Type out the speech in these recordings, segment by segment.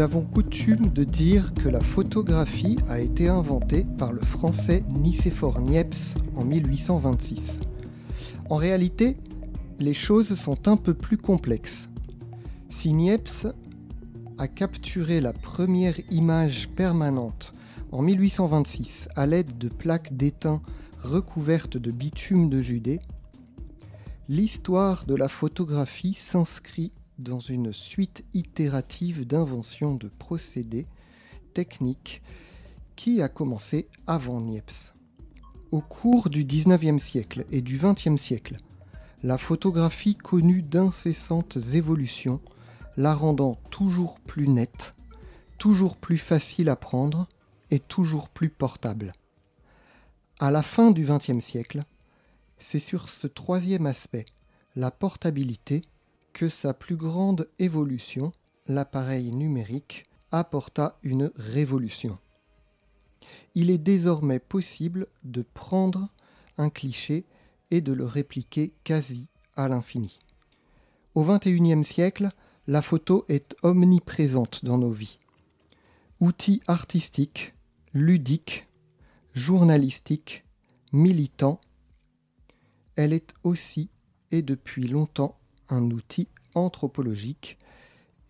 Nous avons coutume de dire que la photographie a été inventée par le français Nicéphore Niepce en 1826. En réalité, les choses sont un peu plus complexes. Si Niepce a capturé la première image permanente en 1826 à l'aide de plaques d'étain recouvertes de bitume de Judée, l'histoire de la photographie s'inscrit dans une suite itérative d'inventions de procédés techniques qui a commencé avant Niepce. Au cours du XIXe siècle et du XXe siècle, la photographie connut d'incessantes évolutions, la rendant toujours plus nette, toujours plus facile à prendre et toujours plus portable. À la fin du XXe siècle, c'est sur ce troisième aspect, la portabilité, que sa plus grande évolution, l'appareil numérique, apporta une révolution. Il est désormais possible de prendre un cliché et de le répliquer quasi à l'infini. Au XXIe siècle, la photo est omniprésente dans nos vies. Outil artistique, ludique, journalistique, militant, elle est aussi et depuis longtemps un outil anthropologique,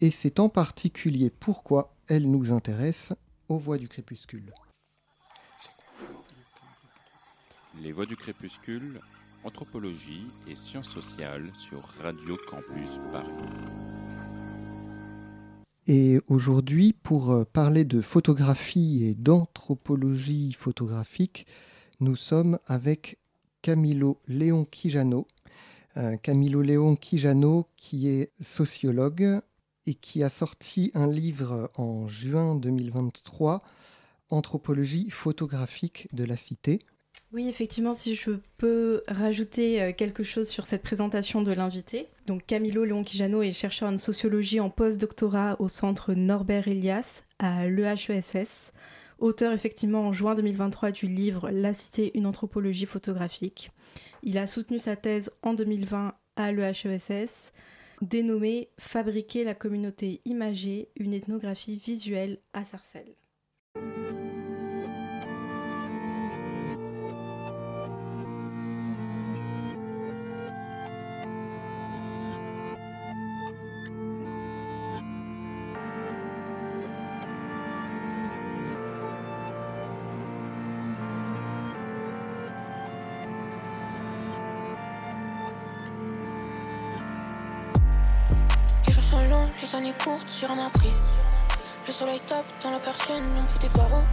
et c'est en particulier pourquoi elle nous intéresse aux voix du crépuscule. Les voix du crépuscule, anthropologie et sciences sociales sur Radio Campus Paris. Et aujourd'hui, pour euh, parler de photographie et d'anthropologie photographique, nous sommes avec Camilo Léon Quijano. Euh, Camilo Léon Quijano, qui est sociologue et qui a sorti un livre en juin 2023, Anthropologie photographique de la cité. Oui, effectivement, si je peux rajouter euh, quelque chose sur cette présentation de l'invité. Donc Camilo Léon Quijano est chercheur en sociologie en post-doctorat au centre Norbert Elias à l'EHESS auteur effectivement en juin 2023 du livre La Cité, une anthropologie photographique. Il a soutenu sa thèse en 2020 à l'EHESS, dénommée Fabriquer la communauté imagée, une ethnographie visuelle à Sarcelles. Les années courtes, j'ai rien appris. Le soleil tape dans la persienne, on me fout des barreaux.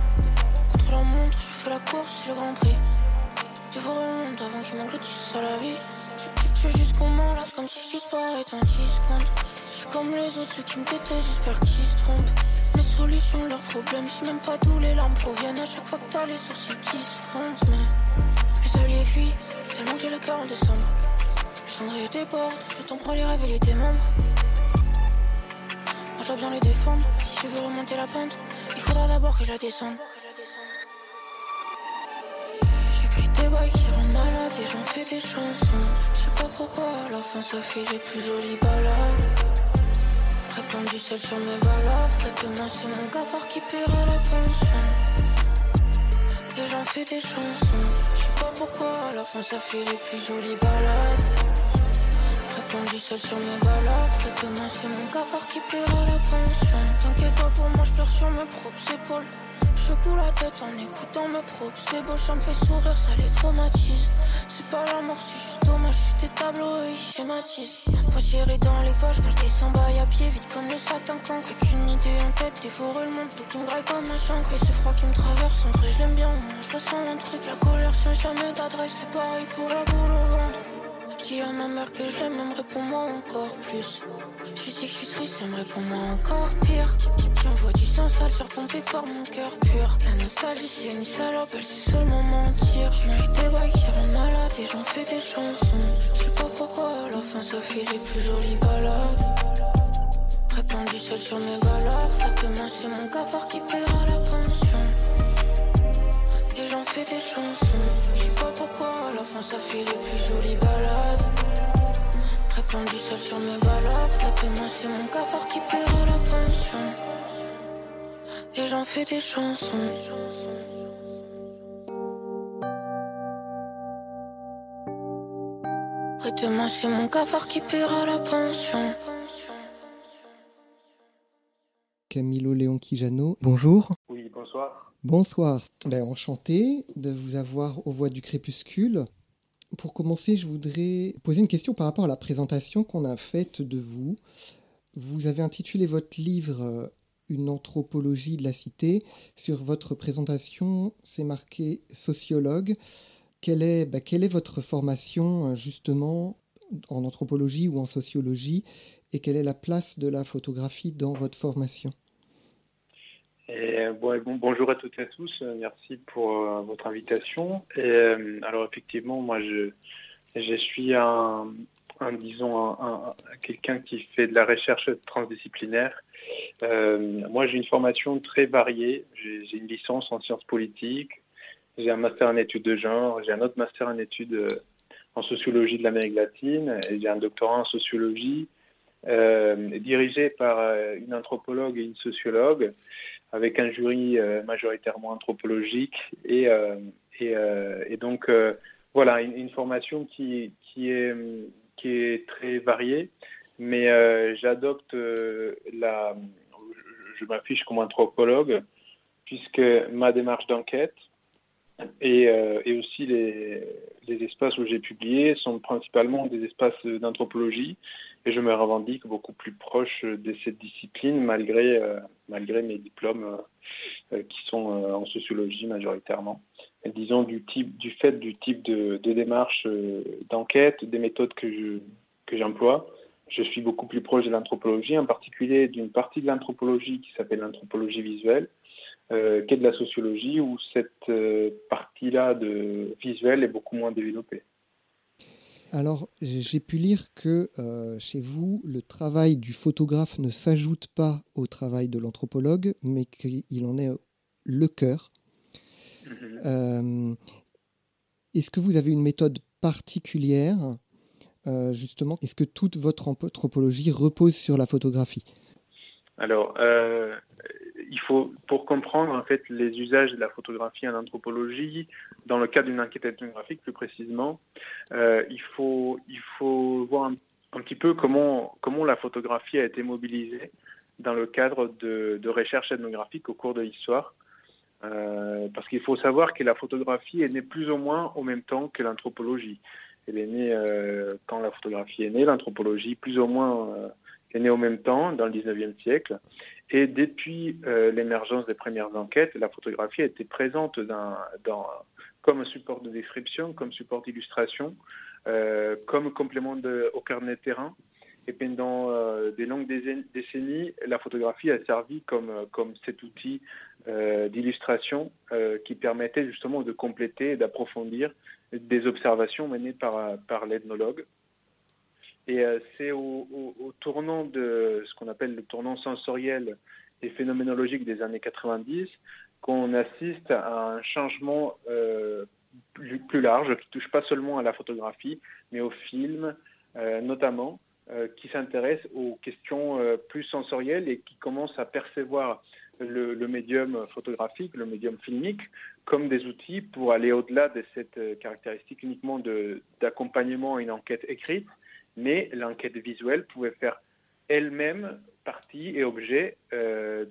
Contre la montre, je fais la course, c'est le grand prix. Dévorer le monde avant qu'il m'engloutisse à la vie. Je fais juste qu'on m'enlace comme si je disparais dans 10 secondes. Je suis comme les autres, ceux qui me détestent, j'espère qu'ils se trompent. Mes solutions, leurs problèmes, je même pas d'où les larmes proviennent. À chaque fois que t'as les sourcils qui se froncent, mais les alliés fuient, tellement que j'ai le cœur en décembre. Le cendrier déborde, le temps prend les réveiller tes membres bien les défendre. Si je veux remonter la pente, il faudra d'abord que je la descende. J'écris des bails qui rendent malade et j'en fais des chansons. Je sais pas pourquoi, à la fin ça fait les plus jolies balades. Répandre du sel sur mes balafres. Et demain c'est mon cafard qui paiera la pension. Et j'en fais des chansons. Je sais pas pourquoi, à la fin ça fait les plus jolies balades. Tendu seul sur mes Et demain c'est mon cafard qui paiera la pension. T'inquiète pas pour moi, je pleure sur mes propres épaules. Je coule la tête en écoutant mes propres C'est beau, ça me fait sourire, ça les traumatise. C'est pas la mort, c'est juste dommage. Je des tableaux et ils schématisent. Dans les poches quand je descends bail à pied Vite comme le sac d'un une idée en tête, dévorer le monde. Tout me graille comme un chancre Et c'est froid qui me traverse, en vrai je l'aime bien. Moi je ressens un truc, la colère sans jamais d'adresse. C'est pareil pour la boule au ventre dis à ma mère que je l'aime, elle me répond-moi encore plus. Je dis que je suis triste, elle me répond-moi encore pire. J'envoie du sang sale sur ton par mon cœur pur. La nostalgie, c'est une salope, elle sait seulement mentir. Je des bails qui rendent malade et j'en fais des chansons. Je sais pas pourquoi, à la fin ça fait les plus jolies balades. Répandu seul sur mes balafres. Demain, c'est mon cafard qui paiera la pension. Des chansons. Je sais pas pourquoi, à la fin ça fait les plus jolies balades. Répandu seul sur mes balafres. Demain, c'est mon cafard qui paiera la pension. et j'en fais des chansons. Prête-moi, c'est mon cafard qui paiera la pension. Camilo Léon Quijano, bonjour. Bonsoir. Bonsoir. Ben, enchanté de vous avoir aux voix du crépuscule. Pour commencer, je voudrais poser une question par rapport à la présentation qu'on a faite de vous. Vous avez intitulé votre livre euh, Une anthropologie de la cité. Sur votre présentation, c'est marqué sociologue. Quelle est, ben, quelle est votre formation euh, justement en anthropologie ou en sociologie? Et quelle est la place de la photographie dans votre formation? Bon, bonjour à toutes et à tous, merci pour euh, votre invitation. Et, euh, alors effectivement, moi je, je suis un, disons un, quelqu'un qui fait de la recherche transdisciplinaire. Euh, moi j'ai une formation très variée. J'ai une licence en sciences politiques, j'ai un master en études de genre, j'ai un autre master en études en sociologie de l'Amérique latine et j'ai un doctorat en sociologie dirigé par une anthropologue et une sociologue avec un jury euh, majoritairement anthropologique et, euh, euh, donc voilà une, formation qui, est, très variée, mais j'adopte la, je m'affiche comme anthropologue puisque ma démarche d'enquête et, aussi les espaces où j'ai publié sont principalement des espaces d'anthropologie et je me revendique beaucoup plus proche de cette discipline malgré, euh, malgré mes diplômes euh, euh, qui sont en sociologie majoritairement. disons du, type, du fait du type de, démarche d'enquête, des méthodes que, je, que j'emploie, je suis beaucoup plus proche de l'anthropologie, en particulier d'une partie de l'anthropologie qui s'appelle l'anthropologie visuelle, qu'est de la sociologie où cette partie-là de visuel est beaucoup moins développée. Alors, j'ai pu lire que euh, chez vous, le travail du photographe ne s'ajoute pas au travail de l'anthropologue, mais qu'il en est le cœur. Mhm. Euh, est-ce que vous avez une méthode particulière, euh, justement? Est-ce que toute votre anthropologie repose sur la photographie? Alors, il faut, pour comprendre en fait les usages de la photographie en anthropologie, dans le cadre d'une enquête ethnographique plus précisément, euh, il, faut, il faut voir un, petit peu comment, comment la photographie a été mobilisée dans le cadre de, de recherche ethnographique au cours de l'histoire. Euh, parce qu'il faut savoir que la photographie est née plus ou moins au même temps que l'anthropologie. Elle est née euh, quand la photographie est née, l'anthropologie plus ou moins est née au même temps, dans le 19e siècle. Et depuis euh, l'émergence des premières enquêtes, la photographie a été présente comme support de description, comme support d'illustration, euh, comme complément au carnet de terrain. Et pendant euh, des longues décennies, la photographie a servi comme, comme cet outil d'illustration qui permettait justement de compléter et d'approfondir des observations menées par, par l'ethnologue. Et euh, c'est au, tournant de ce qu'on appelle le tournant sensoriel et phénoménologique des années 90 qu'on assiste à un changement euh, plus, large qui touche pas seulement à la photographie, mais au film euh, notamment, qui s'intéresse aux questions plus sensorielles et qui commence à percevoir le, le, médium photographique, le médium filmique, comme des outils pour aller au-delà de cette caractéristique uniquement d'accompagnement à une enquête écrite, mais l'enquête visuelle pouvait faire elle-même partie et objet euh,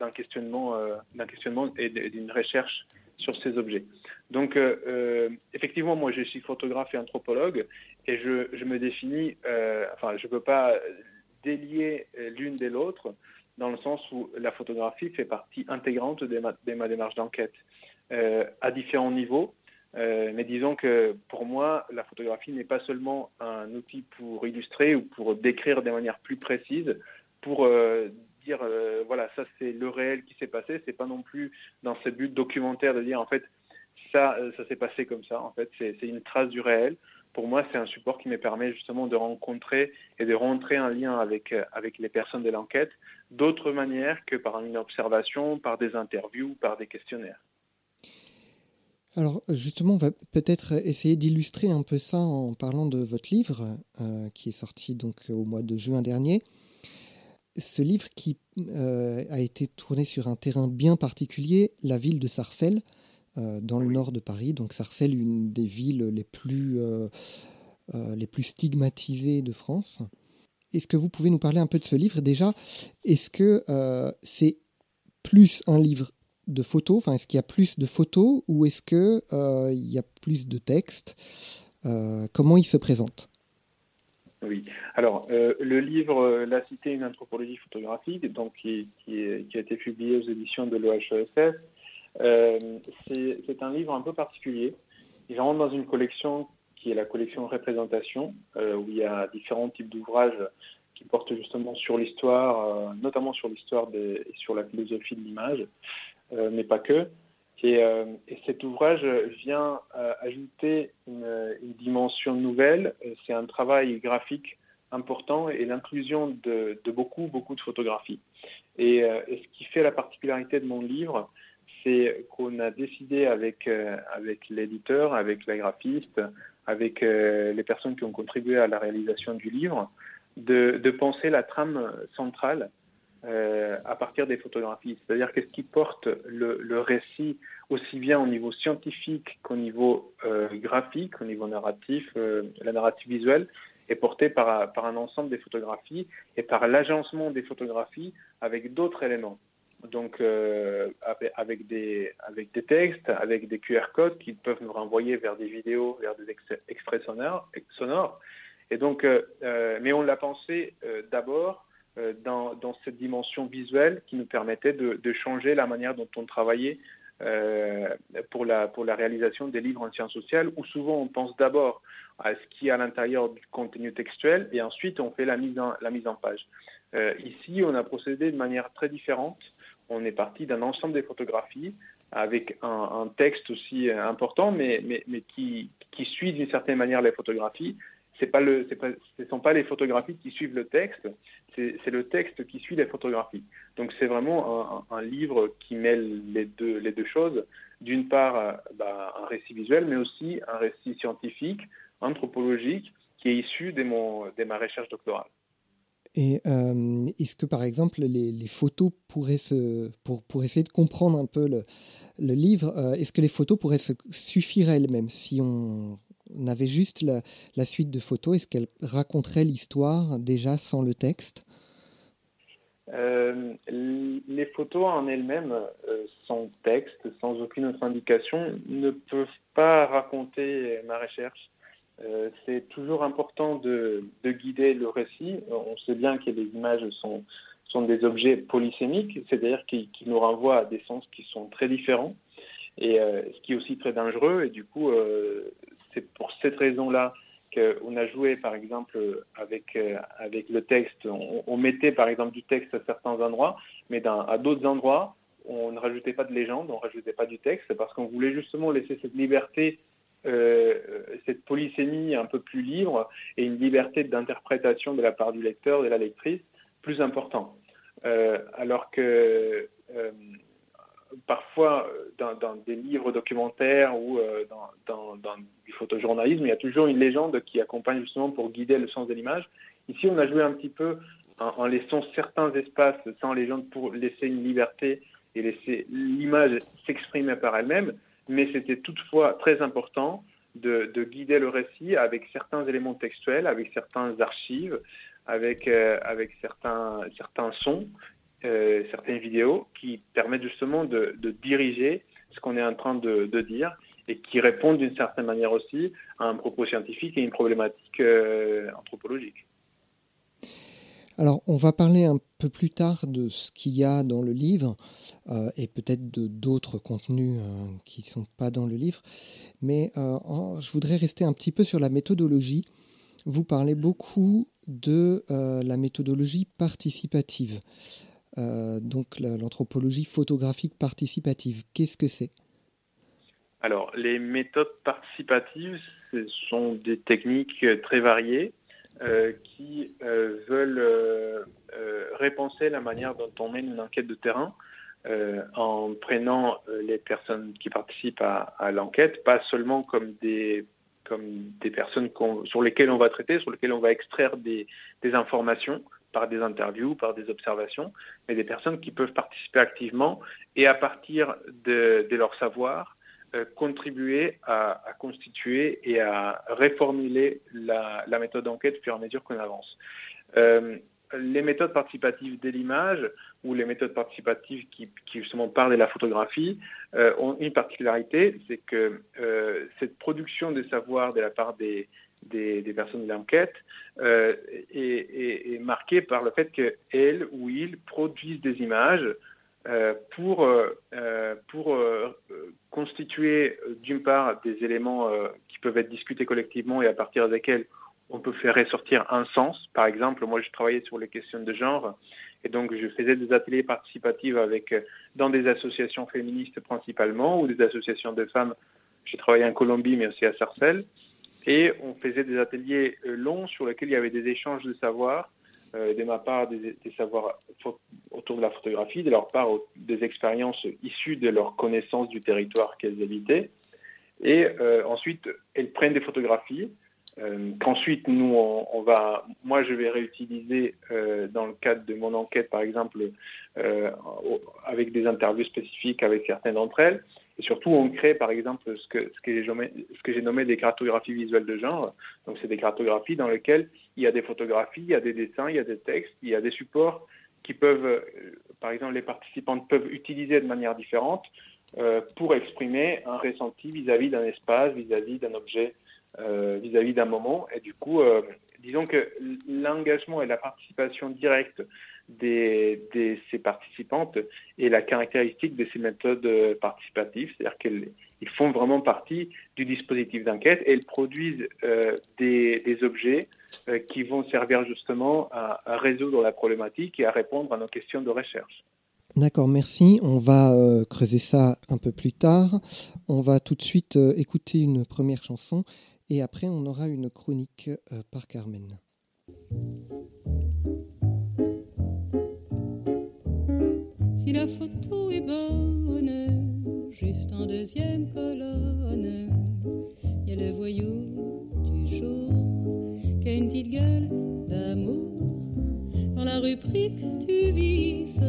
d'un questionnement, euh, questionnement et d'une recherche sur ces objets. Donc, euh, effectivement, moi, je suis photographe et anthropologue, et je, me définis, enfin, je ne peux pas délier l'une de l'autre, dans le sens où la photographie fait partie intégrante de ma, de ma démarche d'enquête, à différents niveaux, euh, mais disons que pour moi, la photographie n'est pas seulement un outil pour illustrer ou pour décrire de manière plus précise, pour euh, dire euh, voilà, ça c'est le réel qui s'est passé. C'est pas non plus dans ce but documentaire de dire en fait ça, ça s'est passé comme ça. En fait, c'est une trace du réel. Pour moi, c'est un support qui me permet justement de rencontrer et de rentrer en lien avec, avec les personnes de l'enquête d'autres manières que par une observation, par des interviews, par des questionnaires. Alors justement, on va peut-être essayer d'illustrer un peu ça en parlant de votre livre euh, qui est sorti donc au mois de juin dernier. ce livre qui a été tourné sur un terrain bien particulier, la ville de Sarcelles, dans le nord de Paris. Donc Sarcelles, une des villes les plus, les plus stigmatisées de France. Est-ce que vous pouvez nous parler un peu de ce livre? Déjà Est-ce que c'est plus un livre de photos Enfin, est-ce qu'il y a plus de photos ou est-ce qu'il euh, y a plus de textes euh, Comment il se présente Oui. Alors, euh, le livre La cité, une anthropologie photographique, donc qui, a été publié aux éditions de l'OHESS, c'est un livre un peu particulier. Il rentre dans une collection qui est la collection Représentation, où il y a différents types d'ouvrages qui portent justement sur l'histoire, notamment sur l'histoire et sur la philosophie de l'image. Euh, mais pas que. Et, euh, cet ouvrage vient euh, ajouter une, dimension nouvelle. C'est un travail graphique important et l'inclusion de, beaucoup, beaucoup de photographies. Et, ce qui fait la particularité de mon livre, c'est qu'on a décidé avec, l'éditeur, avec la graphiste, avec les personnes qui ont contribué à la réalisation du livre, de penser la trame centrale euh, à partir des photographies. C'est-à-dire qu'est-ce qui porte le, récit aussi bien au niveau scientifique qu'au niveau euh, graphique, au niveau narratif, euh, la narrative visuelle est portée par, un ensemble des photographies et par l'agencement des photographies avec d'autres éléments. Donc avec, des, textes, avec des QR codes qui peuvent nous renvoyer vers des vidéos, vers des extraits sonores. sonores. Et donc, mais on l'a pensé d'abord euh, dans, cette dimension visuelle qui nous permettait de, changer la manière dont on travaillait euh, pour, la, pour la réalisation des livres en sciences sociales, où souvent on pense d'abord à ce qui est à l'intérieur du contenu textuel et ensuite on fait la mise en, la mise en page. Euh, ici, on a procédé de manière très différente. On est parti d'un ensemble des photographies avec un, texte aussi important, mais, mais, mais qui, qui suit d'une certaine manière les photographies le, pas, ce ne sont pas les photographies qui suivent le texte, c'est le texte qui suit les photographies. Donc c'est vraiment un, livre qui mêle les deux, choses. D'une part, euh, bah, un récit visuel, mais aussi un récit scientifique, anthropologique, qui est issu de, ma recherche doctorale. Et euh, est-ce que par exemple les, photos pourraient se, pour, essayer de comprendre un peu le, le livre, euh, est-ce que les photos pourraient se suffire elles-mêmes si on on avait juste la, suite de photos. Est-ce qu'elle raconterait l'histoire déjà sans le texte? Euh, les photos en elles-mêmes, euh, sans texte, sans aucune autre indication, ne peuvent pas raconter ma recherche. Euh, c'est toujours important de, guider le récit. On sait bien que les images sont, sont des objets polysémiques, c'est-à-dire qu'ils nous renvoient à des sens qui sont très différents, et ce qui est aussi très dangereux. Et du coup, c'est pour cette raison-là qu'on a joué, par exemple, avec, euh, le texte. On, mettait, par exemple, du texte à certains endroits, mais à d'autres endroits, on ne rajoutait pas de légende, on ne rajoutait pas du texte, parce qu'on voulait justement laisser cette liberté, euh, cette polysémie un peu plus libre et une liberté d'interprétation de la part du lecteur, de la lectrice, plus important. Euh, alors que parfois euh, dans, des livres documentaires ou euh, dans, du photojournalisme, il y a toujours une légende qui accompagne justement pour guider le sens de l'image. Ici, on a joué un petit peu en, laissant certains espaces sans légende pour laisser une liberté et laisser l'image s'exprimer par elle-même, mais c'était toutefois très important de, guider le récit avec certains éléments textuels, avec certains archives, avec, euh, avec certains, certains sons euh, certaines vidéos qui permettent justement de, diriger ce qu'on est en train de, dire et qui répondent d'une certaine manière aussi à un propos scientifique et une problématique euh, anthropologique. Alors, on va parler un peu plus tard de ce qu'il y a dans le livre euh, et peut-être de d'autres contenus qui ne sont pas dans le livre. Mais je voudrais rester un petit peu sur la méthodologie. Vous parlez beaucoup de la méthodologie participative. Euh, donc l'anthropologie photographique participative. Qu'est-ce que c'est? Alors, les méthodes participatives, ce sont des techniques très variées euh, qui euh, veulent répenser la manière dont on mène une enquête de terrain en prenant les personnes qui participent à, l'enquête, pas seulement comme des comme des personnes sur lesquelles on va traiter, sur lesquelles on va extraire des informations, par des interviews, par des observations, mais des personnes qui peuvent participer activement et à partir de, leur savoir, euh, contribuer à, constituer et à réformuler la, méthode d'enquête au fur et à mesure qu'on avance. Euh, les méthodes participatives de l'image ou les méthodes participatives qui, justement parlent de la photographie euh, ont une particularité, c'est que cette production de savoir de la part des, des, personnes de l'enquête euh, est, marquée par le fait qu'elles ou ils produisent des images euh, pour, euh, pour constituer d'une part des éléments qui peuvent être discutés collectivement et à partir desquels on peut faire ressortir un sens. Par exemple, moi je travaillais sur les questions de genre et donc je faisais des ateliers participatifs dans des associations féministes principalement ou des associations de femmes. J'ai travaillé en Colombie mais aussi à Sarcelles. Et on faisait des ateliers euh, longs sur lesquels il y avait des échanges de savoir, euh, de ma part des, savoirs autour de la photographie, de leur part des expériences issues de leur connaissance du territoire qu'elles habitaient. Et euh, ensuite, elles prennent des photographies qu'ensuite nous on, va, moi je vais réutiliser dans le cadre de mon enquête par exemple avec des interviews spécifiques avec certaines d'entre elles. Et surtout, on crée par exemple ce que, j'ai nommé, des cartographies visuelles de genre. Donc, c'est des cartographies dans lesquelles il y a des photographies, il y a des dessins, il y a des textes, il y a des supports qui peuvent, euh, par exemple, les participantes peuvent utiliser de manière différente euh, pour exprimer un ressenti vis-à-vis d'un espace, vis-à-vis d'un objet, euh, vis-à-vis d'un moment. Et du coup, disons que l'engagement et la participation directe de ces participantes et la caractéristique de ces méthodes euh, participatives, c'est-à-dire qu'ils font vraiment partie du dispositif d'enquête et elles produisent euh, des, objets euh, qui vont servir justement à, résoudre la problématique et à répondre à nos questions de recherche. D'accord, merci. On va creuser ça un peu plus tard. On va tout de suite écouter une première chanson et après on aura une chronique par Carmen. Si la photo est bonne, juste en deuxième colonne, y a le voyou du jour qui a une petite gueule d'amour. Dans la rubrique du vice,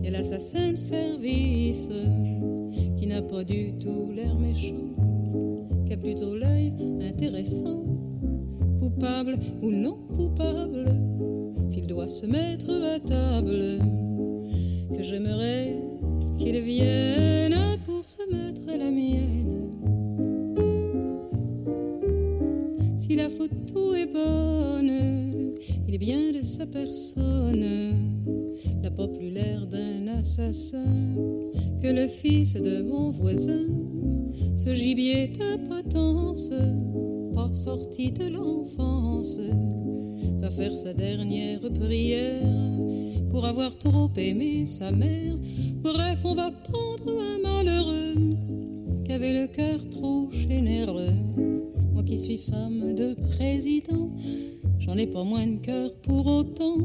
y a l'assassin de service qui n'a pas du tout l'air méchant, qui a plutôt l'œil intéressant, coupable ou non coupable, s'il doit se mettre à table que j'aimerais qu'il vienne pour se mettre à la mienne. Si la photo est bonne, il est bien de sa personne, plus l'air d'un assassin. Que le fils de mon voisin, ce gibier de potence, pas sorti de l'enfance, va faire sa dernière prière pour avoir trop aimé sa mère. Bref, on va pendre un malheureux qui avait le cœur trop généreux. Moi qui suis femme de président, j'en ai pas moins de cœur pour autant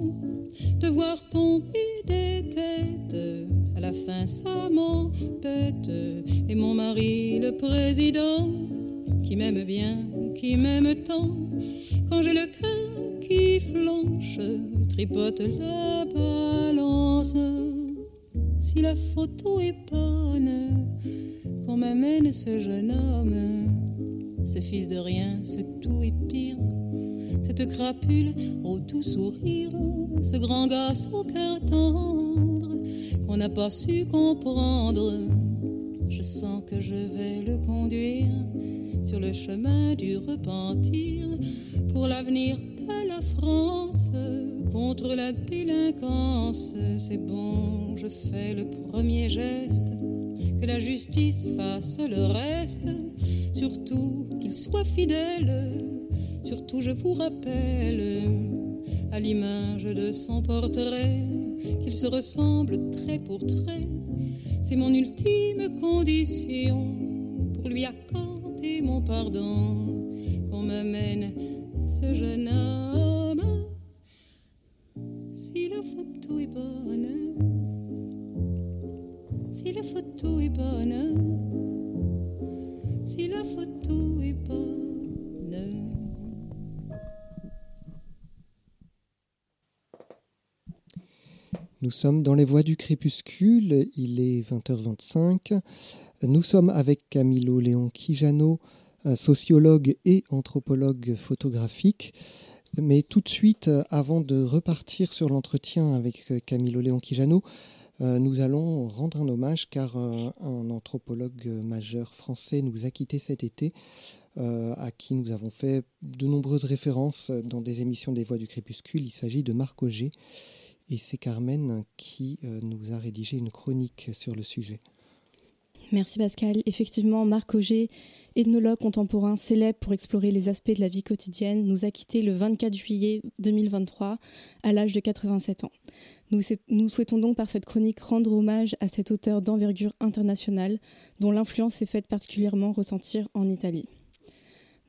de voir tomber des têtes. À la fin, ça m'empête. Et mon mari, le président, qui m'aime bien, qui m'aime tant, quand j'ai le cœur qui flanche tripote la. Si la photo est qu'on m'amène ce jeune homme, ce fils de rien, ce tout est pire. Cette crapule au tout sourire, ce grand gars au cœur tendre, qu'on n'a pas su comprendre. Je sens que je vais le conduire sur le chemin du repentir pour l'avenir de la France contre la délinquance. C'est bon, je fais le premier geste, que la justice fasse le reste, surtout qu'il soit fidèle, surtout je vous rappelle, à l'image de son portrait, qu'il se ressemble trait pour trait. C'est mon ultime condition pour lui accorder mon pardon, qu'on m'amène ce jeune homme. Si la photo est bonne, si la photo est bonne, si la photo est bonne. Nous sommes dans les voies du crépuscule, il est 20h25. Nous sommes avec Camilo Léon Quijano, sociologue et anthropologue photographique. Mais tout de suite, avant de repartir sur l'entretien avec Camilo Léon Quijano, euh, nous allons rendre un hommage car euh, un anthropologue majeur français nous a quittés cet été, euh, à qui nous avons fait de nombreuses références dans des émissions des Voix du Crépuscule. Il s'agit de Marc Auger et c'est Carmen qui nous a rédigé une chronique sur le sujet. Merci Pascal. Effectivement, Marc Auger, ethnologue contemporain célèbre pour explorer les aspects de la vie quotidienne, nous a quittés le 24 juillet 2023 à l'âge de 87 ans. Nous, souhaitons donc par cette chronique rendre hommage à cet auteur d'envergure internationale dont l'influence s'est faite particulièrement ressentir en Italie.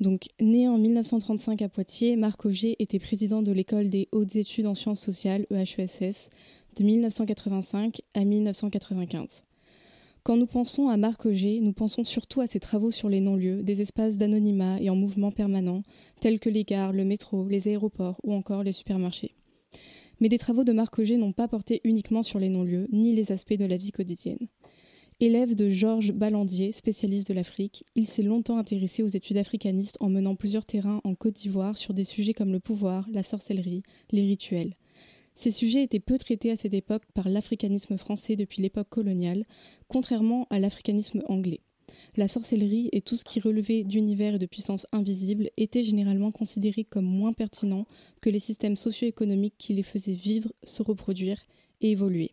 Donc, né en 1935 à Poitiers, Marc Auger était président de l'école des hautes études en sciences sociales, EHESS, de 1985 à 1995. Quand nous pensons à Marc Auger, nous pensons surtout à ses travaux sur les non-lieux, des espaces d'anonymat et en mouvement permanent, tels que les gares, le métro, les aéroports ou encore les supermarchés. Mais les travaux de Marc Auger n'ont pas porté uniquement sur les non-lieux, ni les aspects de la vie quotidienne. Élève de Georges Ballandier, spécialiste de l'Afrique, il s'est longtemps intéressé aux études africanistes en menant plusieurs terrains en Côte d'Ivoire sur des sujets comme le pouvoir, la sorcellerie, les rituels. Ces sujets étaient peu traités à cette époque par l'africanisme français depuis l'époque coloniale, contrairement à l'africanisme anglais la sorcellerie et tout ce qui relevait d'univers et de puissances invisibles était généralement considéré comme moins pertinent que les systèmes socio-économiques qui les faisaient vivre, se reproduire et évoluer.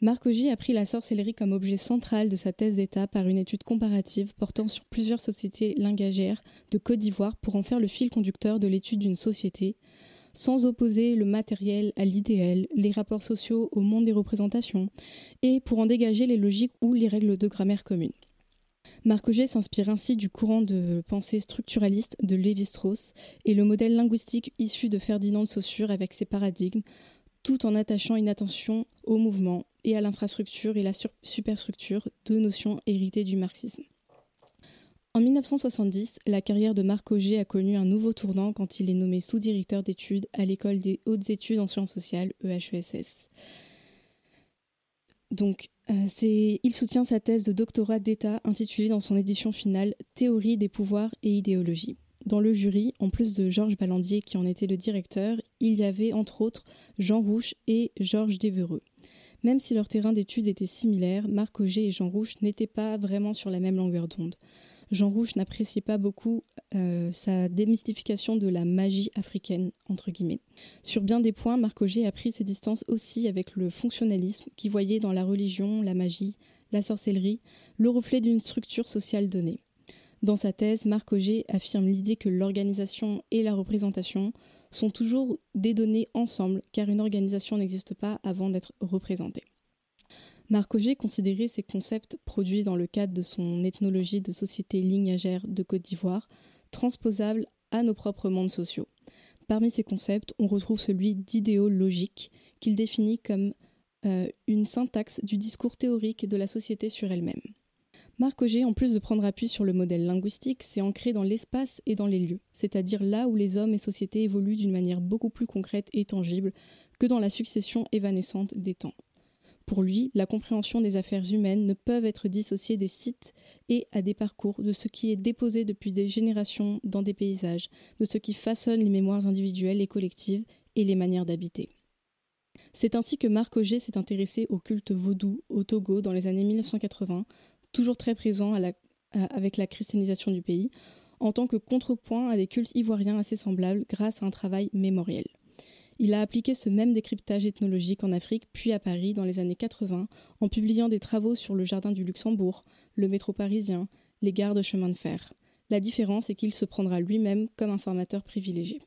Marc Augy a pris la sorcellerie comme objet central de sa thèse d'État par une étude comparative portant sur plusieurs sociétés lingagères de Côte d'Ivoire pour en faire le fil conducteur de l'étude d'une société, sans opposer le matériel à l'idéal, les rapports sociaux au monde des représentations, et pour en dégager les logiques ou les règles de grammaire communes. Marc Auger s'inspire ainsi du courant de pensée structuraliste de Lévi-Strauss et le modèle linguistique issu de Ferdinand de Saussure avec ses paradigmes, tout en attachant une attention au mouvement et à l'infrastructure et la superstructure, deux notions héritées du marxisme. En 1970, la carrière de Marc Auger a connu un nouveau tournant quand il est nommé sous-directeur d'études à l'école des hautes études en sciences sociales, EHESS. Donc, euh, il soutient sa thèse de doctorat d'État intitulée dans son édition finale Théorie des pouvoirs et idéologie. Dans le jury, en plus de Georges Ballandier qui en était le directeur, il y avait entre autres Jean Rouche et Georges Devereux. Même si leur terrain d'étude était similaire, Marc Auger et Jean Rouche n'étaient pas vraiment sur la même longueur d'onde. Jean Rouge n'appréciait pas beaucoup euh, sa démystification de la magie africaine, entre guillemets. Sur bien des points, Marc Auger a pris ses distances aussi avec le fonctionnalisme qui voyait dans la religion, la magie, la sorcellerie, le reflet d'une structure sociale donnée. Dans sa thèse, Marc Auger affirme l'idée que l'organisation et la représentation sont toujours des données ensemble, car une organisation n'existe pas avant d'être représentée. Marc Auger considérait ces concepts produits dans le cadre de son ethnologie de société lignagère de Côte d'Ivoire transposables à nos propres mondes sociaux. Parmi ces concepts, on retrouve celui d'idéologique qu'il définit comme euh, une syntaxe du discours théorique de la société sur elle-même. Marc Auger, en plus de prendre appui sur le modèle linguistique, s'est ancré dans l'espace et dans les lieux, c'est-à-dire là où les hommes et sociétés évoluent d'une manière beaucoup plus concrète et tangible que dans la succession évanescente des temps. Pour lui, la compréhension des affaires humaines ne peuvent être dissociées des sites et à des parcours, de ce qui est déposé depuis des générations dans des paysages, de ce qui façonne les mémoires individuelles et collectives et les manières d'habiter. C'est ainsi que Marc Auger s'est intéressé au culte vaudou au Togo dans les années 1980, toujours très présent avec la christianisation du pays, en tant que contrepoint à des cultes ivoiriens assez semblables grâce à un travail mémoriel. Il a appliqué ce même décryptage ethnologique en Afrique, puis à Paris dans les années 80, en publiant des travaux sur le jardin du Luxembourg, le métro parisien, les gares de chemin de fer. La différence est qu'il se prendra lui-même comme informateur privilégié.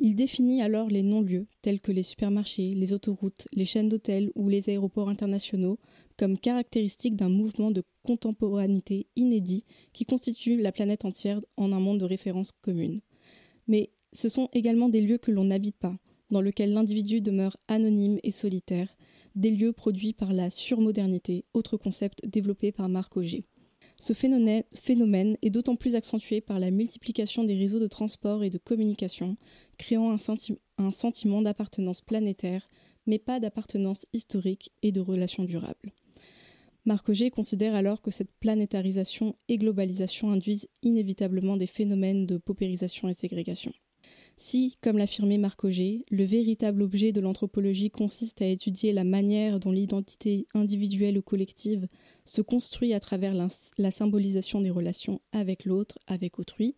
Il définit alors les non-lieux, tels que les supermarchés, les autoroutes, les chaînes d'hôtels ou les aéroports internationaux, comme caractéristiques d'un mouvement de contemporanéité inédit qui constitue la planète entière en un monde de référence commune. Mais ce sont également des lieux que l'on n'habite pas, dans lequel l'individu demeure anonyme et solitaire, des lieux produits par la surmodernité, autre concept développé par Marc Auger. Ce phénomène est d'autant plus accentué par la multiplication des réseaux de transport et de communication, créant un, sentiment d'appartenance planétaire, mais pas d'appartenance historique et de relations durables. Marc Auger considère alors que cette planétarisation et globalisation induisent inévitablement des phénomènes de paupérisation et ségrégation. Si, comme l'affirmait Marc Auger, le véritable objet de l'anthropologie consiste à étudier la manière dont l'identité individuelle ou collective se construit à travers la, symbolisation des relations avec l'autre, avec autrui,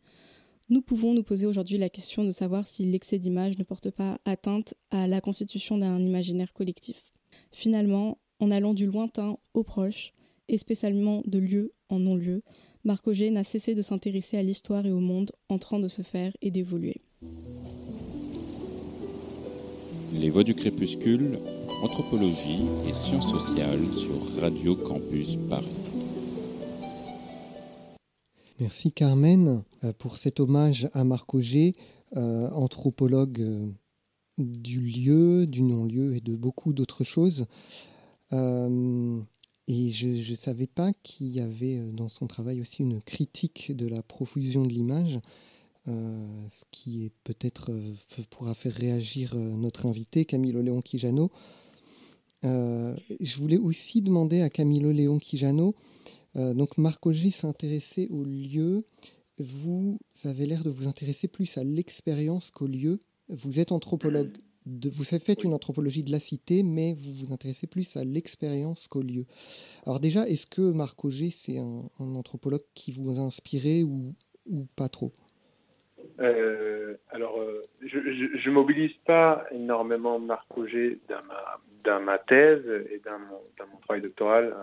nous pouvons nous poser aujourd'hui la question de savoir si l'excès d'image ne porte pas atteinte à la constitution d'un imaginaire collectif. Finalement, en allant du lointain au proche, et spécialement de lieu en non-lieu, Marc Auger n'a cessé de s'intéresser à l'histoire et au monde en train de se faire et d'évoluer. Les voix du crépuscule, anthropologie et sciences sociales sur Radio Campus Paris. Merci Carmen euh, pour cet hommage à Marc Auger, euh, anthropologue euh, du lieu, du non-lieu et de beaucoup d'autres choses. Et je ne savais pas qu'il y avait dans son travail aussi une critique de la profusion de l'image, euh, ce qui est peut-être euh, pourra faire réagir notre invité, Camilo Léon Quijano. je voulais aussi demander à Camilo Léon Quijano, donc Marc Auger s'intéressait au lieu, vous avez l'air de vous intéresser plus à l'expérience qu'au lieu. Vous êtes anthropologue vous avez fait une anthropologie de la cité, mais vous vous intéressez plus à l'expérience qu'au lieu. Alors déjà, est-ce que Marc Auger, c'est un, anthropologue qui vous a inspiré ou, ou pas trop? Euh, alors, euh, je ne mobilise pas énormément Marc Auger dans ma, thèse et dans mon, travail doctoral.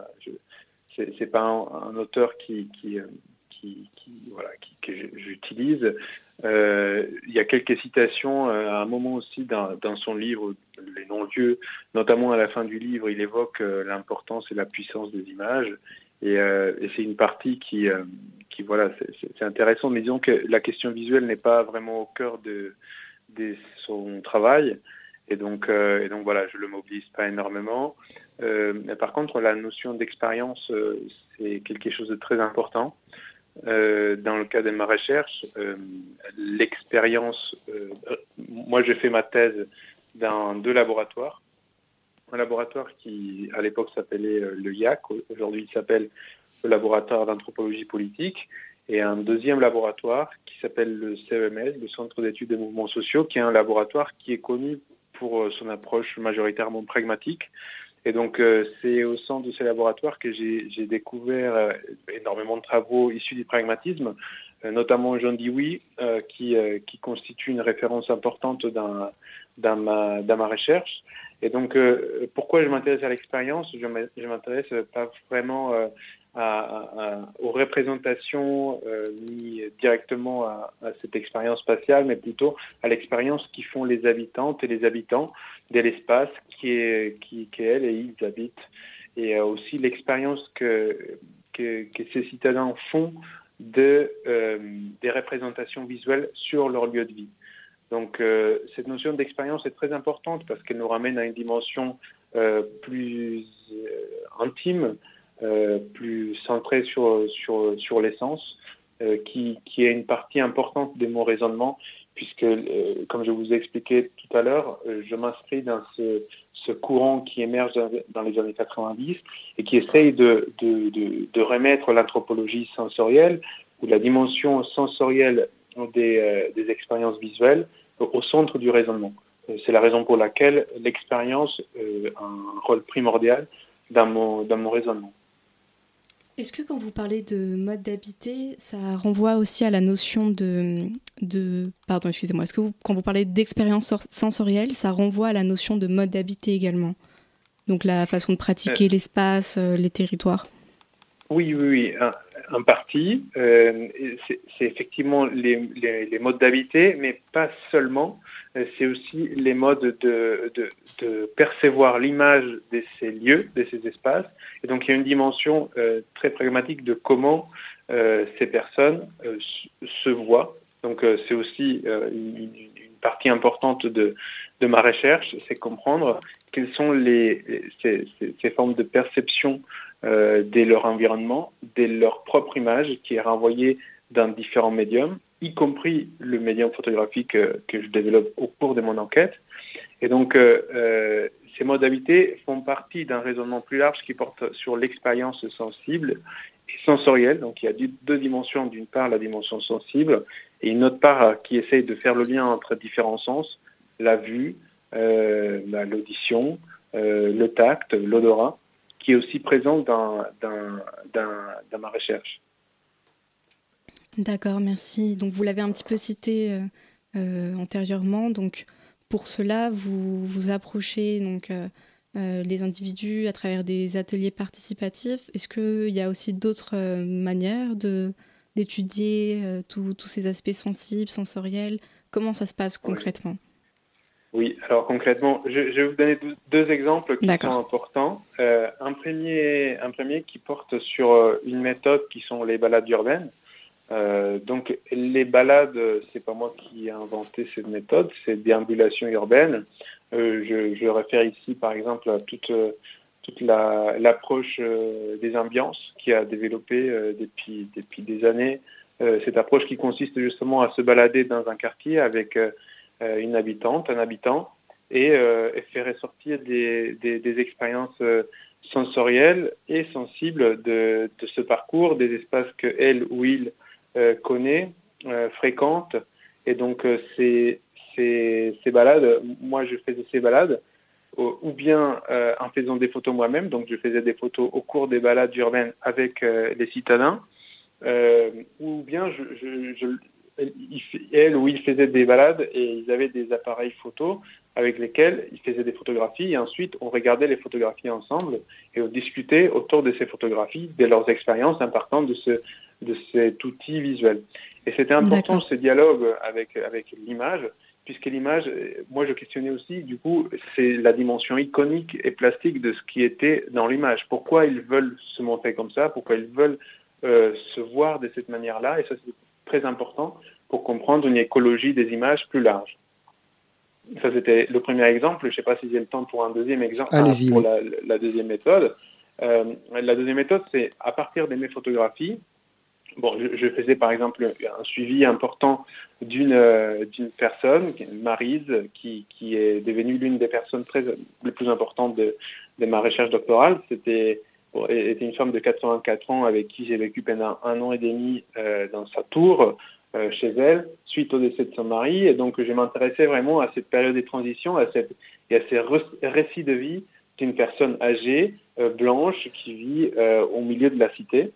Ce n'est pas un, auteur qui, euh, voilà, que j'utilise. Il y a quelques citations à un moment aussi dans, son livre, Les non-lieux, notamment à la fin du livre, il évoque l'importance et la puissance des images. Et, c'est une partie qui, voilà, c'est intéressant, mais disons que la question visuelle n'est pas vraiment au cœur de, son travail. Et donc, et donc voilà, je le mobilise pas énormément. mais par contre, la notion d'expérience, c'est quelque chose de très important. Euh, dans le cas de ma recherche, euh, l'expérience, euh, moi j'ai fait ma thèse dans deux laboratoires. Un laboratoire qui à l'époque s'appelait le IAC, aujourd'hui il s'appelle le laboratoire d'anthropologie politique, et un deuxième laboratoire qui s'appelle le CEMS, le Centre d'études des mouvements sociaux, qui est un laboratoire qui est connu pour son approche majoritairement pragmatique, et donc, euh, c'est au sein de ces laboratoires que j'ai découvert euh, énormément de travaux issus du pragmatisme, euh, notamment Jean Dewey, qui, constitue une référence importante dans ma recherche. Et donc, pourquoi je m'intéresse à l'expérience? Je m'intéresse pas vraiment aux représentations ni directement à, cette expérience spatiale, mais plutôt à l'expérience qui font les habitantes et les habitants de l'espace qui est, qui, et ils habitent, et euh, aussi l'expérience que, que, ces citadins font de, euh, des représentations visuelles sur leur lieu de vie. Donc euh, cette notion d'expérience est très importante parce qu'elle nous ramène à une dimension plus intime, plus centrée sur, sur, sur l'essence, qui, qui est une partie importante de mon raisonnement puisque, comme je vous ai expliqué tout à l'heure, je m'inscris dans ce, ce courant qui émerge dans les années 90 et qui essaye de, de, remettre l'anthropologie sensorielle ou la dimension sensorielle des, euh, des, expériences visuelles au centre du raisonnement. Euh, c'est la raison pour laquelle l'expérience euh, a un rôle primordial dans mon, dans mon raisonnement. Est-ce que quand vous parlez de mode d'habiter, ça renvoie aussi à la notion de... de pardon, excusez-moi. Est-ce que quand vous parlez d'expérience sensorielle, ça renvoie à la notion de mode d'habiter également? Donc la façon de pratiquer euh. l'espace, euh, les territoires Oui, oui, oui. En, partie. Euh, c'est effectivement les, les modes d'habiter, mais pas seulement. C'est aussi les modes de, de, de percevoir l'image de ces lieux, de ces espaces, et donc il y a une dimension euh, très pragmatique de comment euh, ces personnes euh, se voient. Donc c'est aussi une, partie importante de, de ma recherche, c'est comprendre quelles sont les, ces, formes de perception de leur environnement, de leur propre image qui est renvoyée dans différents médiums, y compris le médium photographique que je développe au cours de mon enquête. Et donc, ces modalités font partie d'un raisonnement plus large qui porte sur l'expérience sensible et sensorielle. Donc il y a deux dimensions. D'une part, la dimension sensible et une autre part qui essaye de faire le lien entre différents sens, la vue, euh, l'audition, euh, le tact, l'odorat, qui est aussi présent dans, ma recherche. D'accord, merci. Donc vous l'avez un petit peu cité euh, antérieurement. Donc pour cela, vous vous approchez donc les individus à travers des ateliers participatifs. Est-ce qu'il y a aussi d'autres manières de d'étudier tous ces aspects sensibles, sensoriels? Comment ça se passe concrètement? Oui, alors concrètement, je, vais vous donner deux, exemples qui sont importants. Euh, un, premier, un premier qui porte sur euh, une méthode qui sont les balades urbaines. Euh, donc les balades, c'est pas moi qui ai inventé cette méthode, c'est déambulation urbaine. Je, je, réfère ici par exemple à toute, toute l'approche des ambiances qui a développé depuis, depuis des années. cette approche qui consiste justement à se balader dans un quartier avec euh, une habitante, un habitant, et, euh, fait ressortir des, des, expériences euh, sensorielles et sensibles de, de, ce parcours, des espaces que elle ou il connaît, fréquente. Et donc ces, ces, ces, balades, moi je faisais ces balades, ou bien en faisant des photos moi-même, donc je faisais des photos au cours des balades urbaines avec les citadins, ou bien je, je, elle ou il faisait des balades et ils avaient des appareils photos avec lesquels ils faisaient des photographies. Et ensuite on regardait les photographies ensemble et on discutait autour de ces photographies, de leurs expériences impartant de, ce, de cet outil visuel. Et c'était important ce dialogue avec, avec l'image, puisque l'image, moi je questionnais aussi, du coup, c'est la dimension iconique et plastique de ce qui était dans l'image. Pourquoi ils veulent se montrer comme ça? Pourquoi ils veulent euh, se voir de cette manière-là? Et ça, c'est très important pour comprendre une écologie des images plus large. Ça, c'était le premier exemple. Je ne sais pas si j'ai le temps pour un deuxième exemple, pour la, deuxième méthode. Euh, la deuxième méthode, c'est à partir de mes photographies, Bon, je, faisais par exemple un suivi important d'une euh, personne, Marise, qui, qui est devenue l'une des personnes très les plus importantes de, de ma recherche doctorale. C'était était une femme de 84 ans avec qui j'ai vécu pendant un an et demi euh, dans sa tour euh, chez elle suite au décès de son mari. Et donc je m'intéressais vraiment à cette période de transition à cette, et à ces récits de vie d'une personne âgée, blanche, qui vit au milieu de la cité.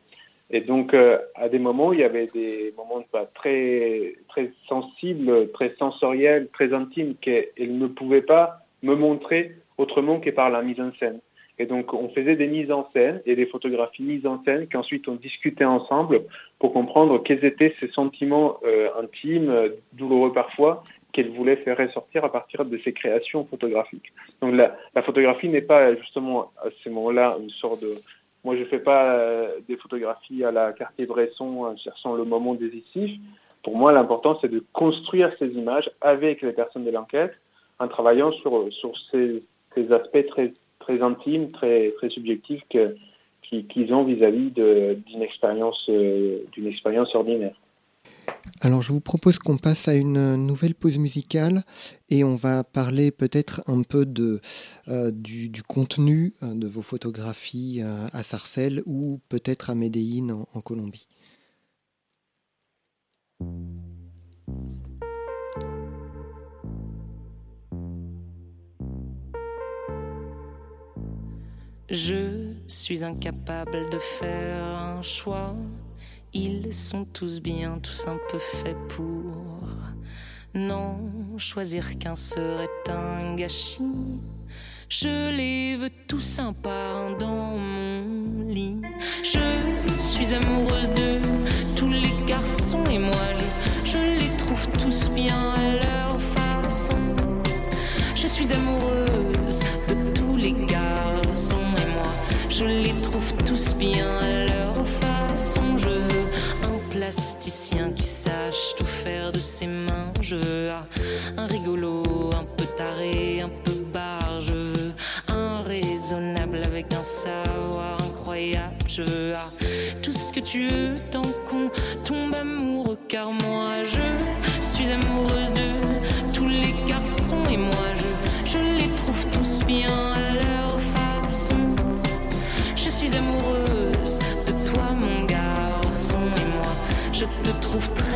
Et donc, à des moments, il y avait des moments très, très sensibles, très sensoriels, très intimes, qu'elle ne pouvait pas me montrer autrement que par la mise en scène. Et donc, on faisait des mises en scène et des photographies mises en scène qu'ensuite on discutait ensemble pour comprendre quels étaient ces sentiments euh, intimes, douloureux parfois, qu'elle voulait faire ressortir à partir de ses créations photographiques. Donc, la, photographie n'est pas justement à ce moment-là une sorte de... Moi, je ne fais pas euh, des photographies à la Cartier-Bresson en cherchant le moment décisif. Pour moi, l'important, c'est de construire ces images avec les personnes de l'enquête en travaillant sur, sur ces, ces aspects très très intime, très, très subjectif qu'ils ont vis-à-vis d'une expérience, euh, d'une expérience ordinaire. Alors je vous propose qu'on passe à une nouvelle pause musicale et on va parler peut-être un peu de, euh, du, contenu euh, de vos photographies à Sarcelles ou peut-être à Medellín en, en Colombie. Je suis incapable de faire un choix. Ils sont tous bien, tous un peu faits pour. Non, choisir qu'un serait un gâchis. Je les veux tous sympas dans mon lit. Je suis amoureuse de tous les garçons et moi je, je les trouve tous bien à leur façon. Je suis amoureuse de tous les garçons je les trouve tous bien à leur façon. Un rigolo, un peu taré, un peu barre, je veux. Un raisonnable avec un savoir incroyable, je veux. Ah, tout ce que tu veux, tant qu'on tombe amoureux, car moi je suis amoureuse de tous les garçons et moi je, je les trouve tous bien à leur façon. Je suis amoureuse de toi, mon garçon, et moi je te trouve très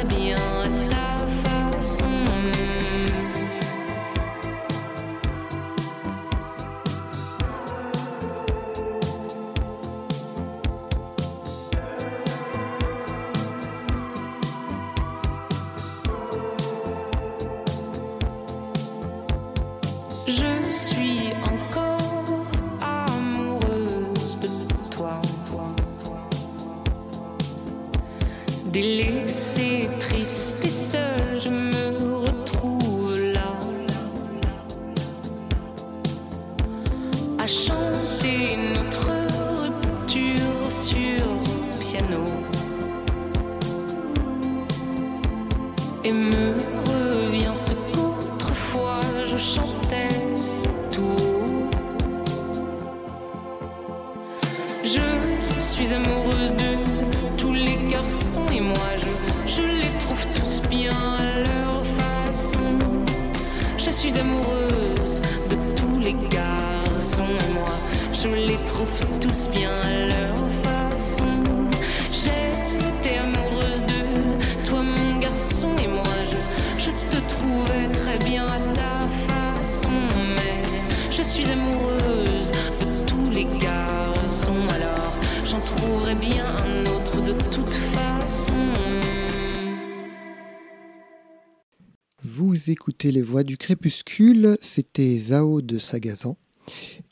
Les voix du crépuscule, c'était Zao de Sagazan.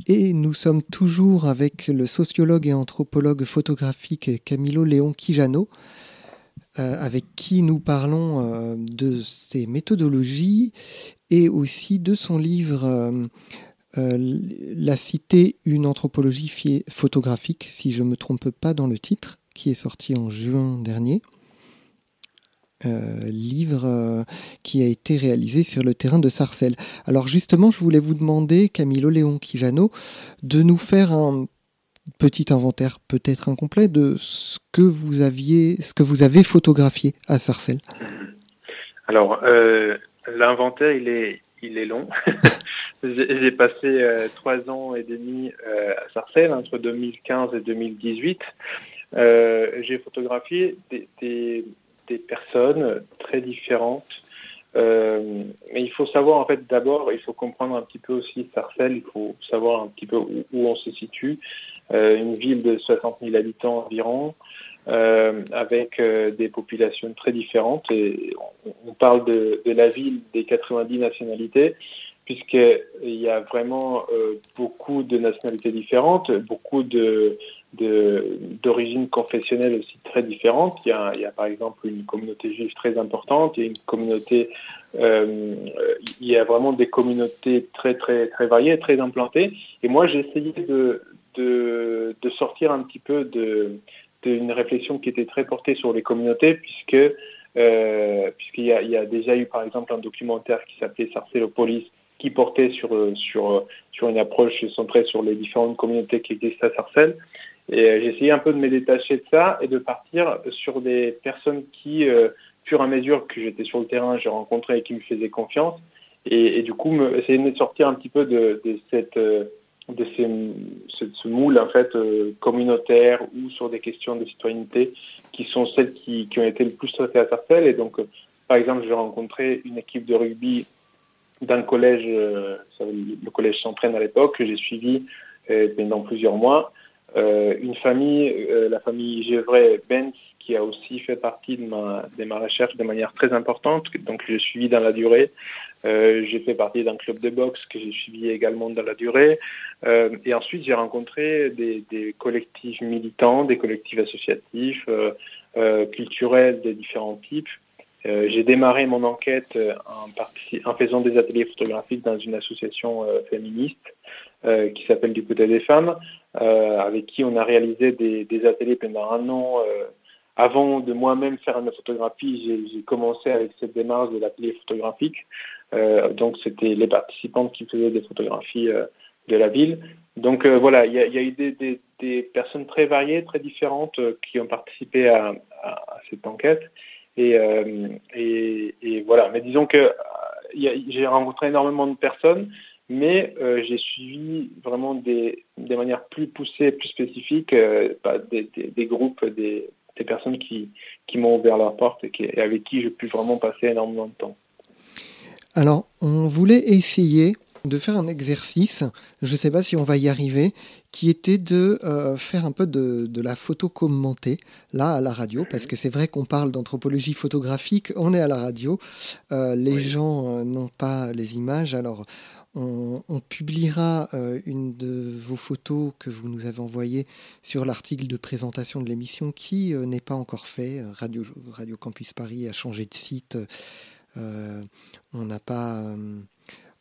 Et nous sommes toujours avec le sociologue et anthropologue photographique Camilo Léon Quijano, euh, avec qui nous parlons euh, de ses méthodologies et aussi de son livre euh, La cité, une anthropologie photographique, si je ne me trompe pas dans le titre, qui est sorti en juin dernier. Euh, livre euh, qui a été réalisé sur le terrain de Sarcelles. Alors justement, je voulais vous demander, Camilo Léon Quijano, de nous faire un petit inventaire, peut-être incomplet, de ce que vous aviez, ce que vous avez photographié à Sarcelles. Alors, euh, l'inventaire, il est, il est long. J'ai passé trois ans et demi à Sarcelles, entre 2015 et 2018. Euh, J'ai photographié des- des personnes très différentes. Euh, mais il faut savoir, en fait, d'abord, il faut comprendre un petit peu aussi Sarcelles, il faut savoir un petit peu où, on se situe. Euh, une ville de 60 000 habitants environ, euh, avec euh, des populations très différentes. Et on, parle de la ville des 90 nationalités, puisqu'il y a vraiment euh, beaucoup de nationalités différentes, beaucoup de d'origines confessionnelles aussi très différentes. Il y, a, par exemple une communauté juive très importante, il y a une communauté, euh, il y a vraiment des communautés très très très variées, très implantées. Et moi j'ai essayé de, de, de sortir un petit peu d'une réflexion qui était très portée sur les communautés, puisque euh, puisqu'il y y a déjà eu par exemple un documentaire qui s'appelait Sarcellopolis qui portait sur, euh, sur, sur une approche centrée sur les différentes communautés qui existent à Sarcelles. Et euh, j'ai essayé un peu de me détacher de ça et de partir sur des personnes qui, euh, fur et à mesure que j'étais sur le terrain, j'ai rencontré et qui me faisaient confiance. Et, du coup, me, essayer de sortir un petit peu de, de cette, euh, de ces, ce, ce moule en fait euh, communautaire ou sur des questions de citoyenneté qui sont celles qui, ont été le plus traitées à Sarcelles. Et donc, euh, par exemple, j'ai rencontré une équipe de rugby d'un collège, euh, le collège s'entraîne à l'époque, que j'ai suivi euh, pendant plusieurs mois. Euh, une famille, la famille Gévray-Benz, qui a aussi fait partie de ma, recherche de manière très importante, donc j'ai suivi dans la durée. J'ai fait partie d'un club de boxe que j'ai suivi également dans la durée. Et ensuite, j'ai rencontré des, collectifs militants, des collectifs associatifs, culturels de différents types. Euh, j'ai démarré mon enquête en, en, faisant des ateliers photographiques dans une association euh, féministe euh, qui s'appelle Du côté des femmes, euh, avec qui on a réalisé des, ateliers pendant un an. euh, avant de moi-même faire une photographie, j'ai commencé avec cette démarche de l'atelier photographique. Euh, donc c'était les participantes qui faisaient des photographies euh, de la ville. Donc euh, voilà, il y, a eu des, personnes très variées, très différentes euh, qui ont participé à cette enquête. Et, euh, et, voilà, mais disons que j'ai rencontré énormément de personnes, mais euh, j'ai suivi vraiment des, manières plus poussées, plus spécifiques, euh, des, groupes, des, personnes qui, qui m'ont ouvert leur porte et, et avec qui j'ai pu vraiment passer énormément de temps. Alors, on voulait essayer de faire un exercice, je ne sais pas si on va y arriver, qui était de euh, faire un peu de, la photo commentée, là à la radio, parce que c'est vrai qu'on parle d'anthropologie photographique, on est à la radio, euh, les gens euh, n'ont pas les images, alors on, publiera une de vos photos que vous nous avez envoyées sur l'article de présentation de l'émission qui n'est pas encore fait. Radio, radio Campus Paris a changé de site. on n'a pas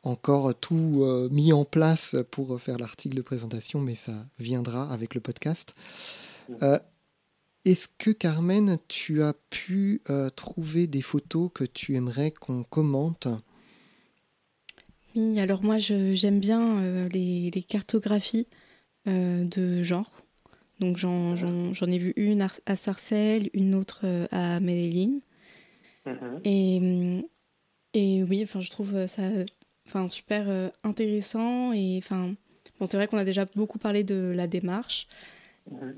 encore tout euh, mis en place pour faire l'article de présentation, mais ça viendra avec le podcast. Euh, est-ce que Carmen, tu as pu euh, trouver des photos que tu aimerais qu'on commente? Oui, alors moi j'aime bien les, cartographies de genre. Donc j'en ai vu une à Sarcelles, une autre à Medellin. Mm-hmm. Et, et oui, enfin je trouve ça enfin super euh, intéressant et enfin bon c'est vrai qu'on a déjà beaucoup parlé de la démarche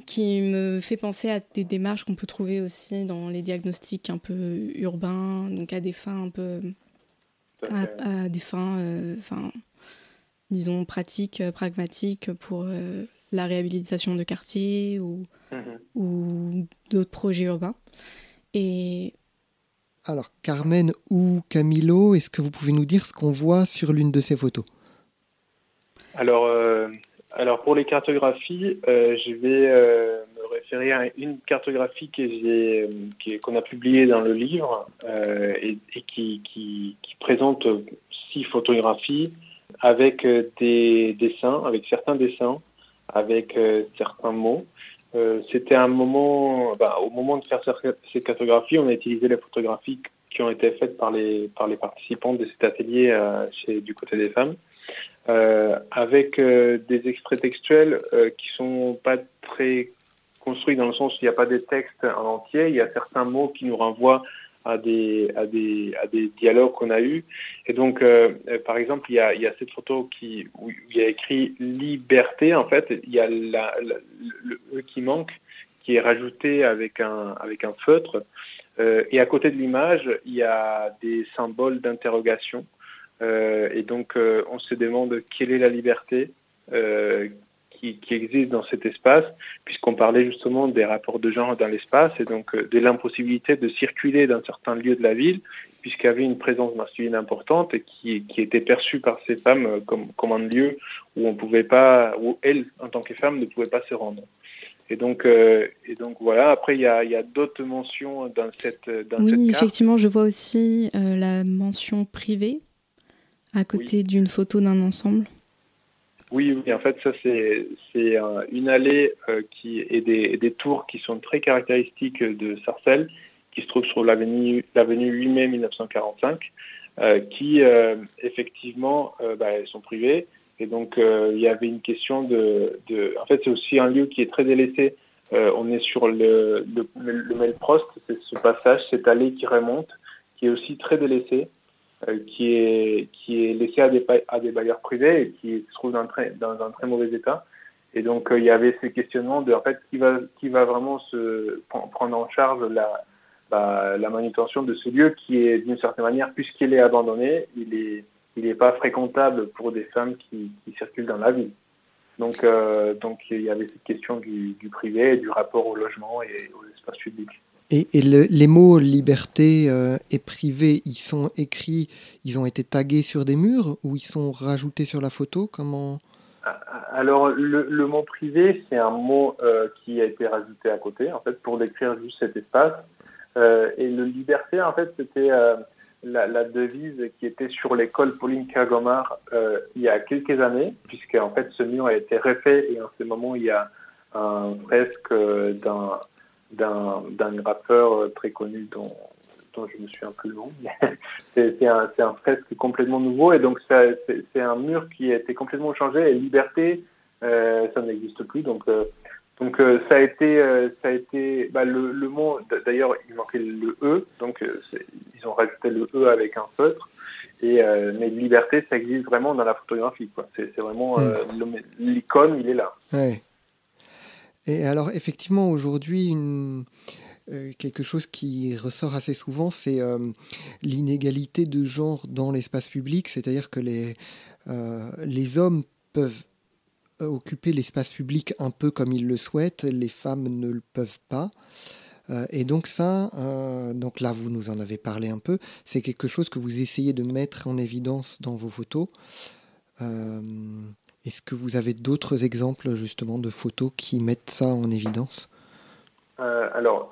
qui me fait penser à des démarches qu'on peut trouver aussi dans les diagnostics un peu urbains donc à des fins un peu à, des fins euh, enfin disons pratiques euh, pragmatiques pour la réhabilitation de quartiers ou, mhm. ou d'autres projets urbains. Et alors, Carmen ou Camilo, est-ce que vous pouvez nous dire ce qu'on voit sur l'une de ces photos? Alors, euh, alors, pour les cartographies, euh, je vais euh, me référer à une cartographie qu'on a publiée dans le livre et, qui, présente six photographies avec des dessins, avec certains dessins, avec certains mots. Euh, c'était un moment, bah, au moment de faire ces cartographies, on a utilisé les photographies qui ont été faites par les, par les participants de cet atelier euh, du côté des femmes, euh, avec des extraits textuels qui sont pas très construits dans le sens où il n'y a pas des textes en entier, il y a certains mots qui nous renvoient à des, à des, à des dialogues qu'on a eus. Et donc, euh, euh, par exemple, il y, a, y, a, cette photo qui, où il y a écrit liberté, en fait, il y a la, le E qui manque, qui est rajouté avec un, avec un feutre. Euh, et à côté de l'image, il y a des symboles d'interrogation. Et donc, on se demande quelle est la liberté, qui, existe dans cet espace, puisqu'on parlait justement des rapports de genre dans l'espace et donc euh, de l'impossibilité de circuler dans certains lieux de la ville, puisqu'il y avait une présence masculine importante et qui, qui était perçue par ces femmes euh, comme, comme un lieu où on pouvait pas, où elles, en tant que femmes, ne pouvaient pas se rendre. Et donc, euh, et donc voilà, après, il y a, d'autres mentions dans cette, dans oui, effectivement, je vois aussi la mention privée à côté d'une photo d'un ensemble. Oui, oui, en fait, ça, c'est une allée euh, qui, et des, tours qui sont très caractéristiques de Sarcelles, qui se trouve sur l'avenue 8 mai 1945, euh, qui, euh, effectivement, bah, sont privées. Et donc, il y avait une question de... de... En fait, c'est aussi un lieu qui est très délaissé. on est sur le, le, le Melprost, c'est ce passage, cette allée qui remonte, qui est aussi très délaissée. Euh, qui, est, laissé à des, bailleurs privés et qui se trouve dans, un très mauvais état. Et donc, euh, il y avait ces questionnements de, en fait, qui va, vraiment prendre en charge la, bah, manutention de ce lieu qui est, d'une certaine manière, puisqu'il est abandonné, il n'est pas fréquentable pour des femmes qui, circulent dans la ville. Donc, euh, donc, il y avait cette question du, du privé, du rapport au logement et aux espaces publics. Et, les mots liberté euh, et privé, ils sont écrits, ils ont été tagués sur des murs ou ils sont rajoutés sur la photo? Comment? Alors, le, mot privé, c'est un mot euh, qui a été rajouté à côté, en fait, pour décrire juste cet espace. Euh, et le liberté, en fait, c'était la, devise qui était sur l'école Pauline Kagomar il y a quelques années, puisque en fait, ce mur a été refait et en ce moment, il y a un fresque d'un d'un rappeur euh, très connu dont, dont je me suis un peu long. c'est un, un, fresque complètement nouveau et donc c'est un mur qui a été complètement changé et liberté, euh, ça n'existe plus. Donc, euh, donc ça a été, ça a été bah, le, le, mot, d'ailleurs il manquait le E, donc ils ont rajouté le E avec un feutre. Et, mais liberté, ça existe vraiment dans la photographie. C'est vraiment hmm. l'icône, il est là. Ouais. Et alors, effectivement, aujourd'hui, une, quelque chose qui ressort assez souvent, c'est l'inégalité de genre dans l'espace public, c'est-à-dire que les, les hommes peuvent occuper l'espace public un peu comme ils le souhaitent, les femmes ne le peuvent pas. Euh, et donc ça, euh, donc là vous nous en avez parlé un peu, c'est quelque chose que vous essayez de mettre en évidence dans vos photos. Euh, est-ce que vous avez d'autres exemples justement de photos qui mettent ça en évidence? Alors,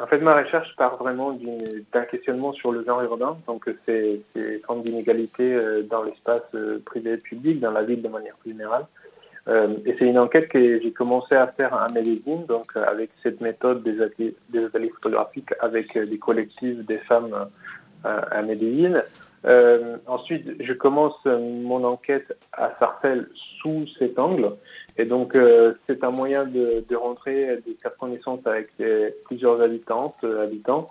en fait, ma recherche part vraiment d'un questionnement sur le genre urbain. Donc, c'est une forme d'inégalité dans l'espace privé et public, dans la ville de manière plus générale. Euh, et c'est une enquête que j'ai commencé à faire à Medellin, donc euh, avec cette méthode des ateliers, des ateliers photographiques avec euh, des collectifs des femmes à Medellin. Ensuite, je commence mon enquête à Sarcelles sous cet angle. Et donc, c'est un moyen de, de, rentrer, de faire connaissance avec plusieurs habitantes, habitants.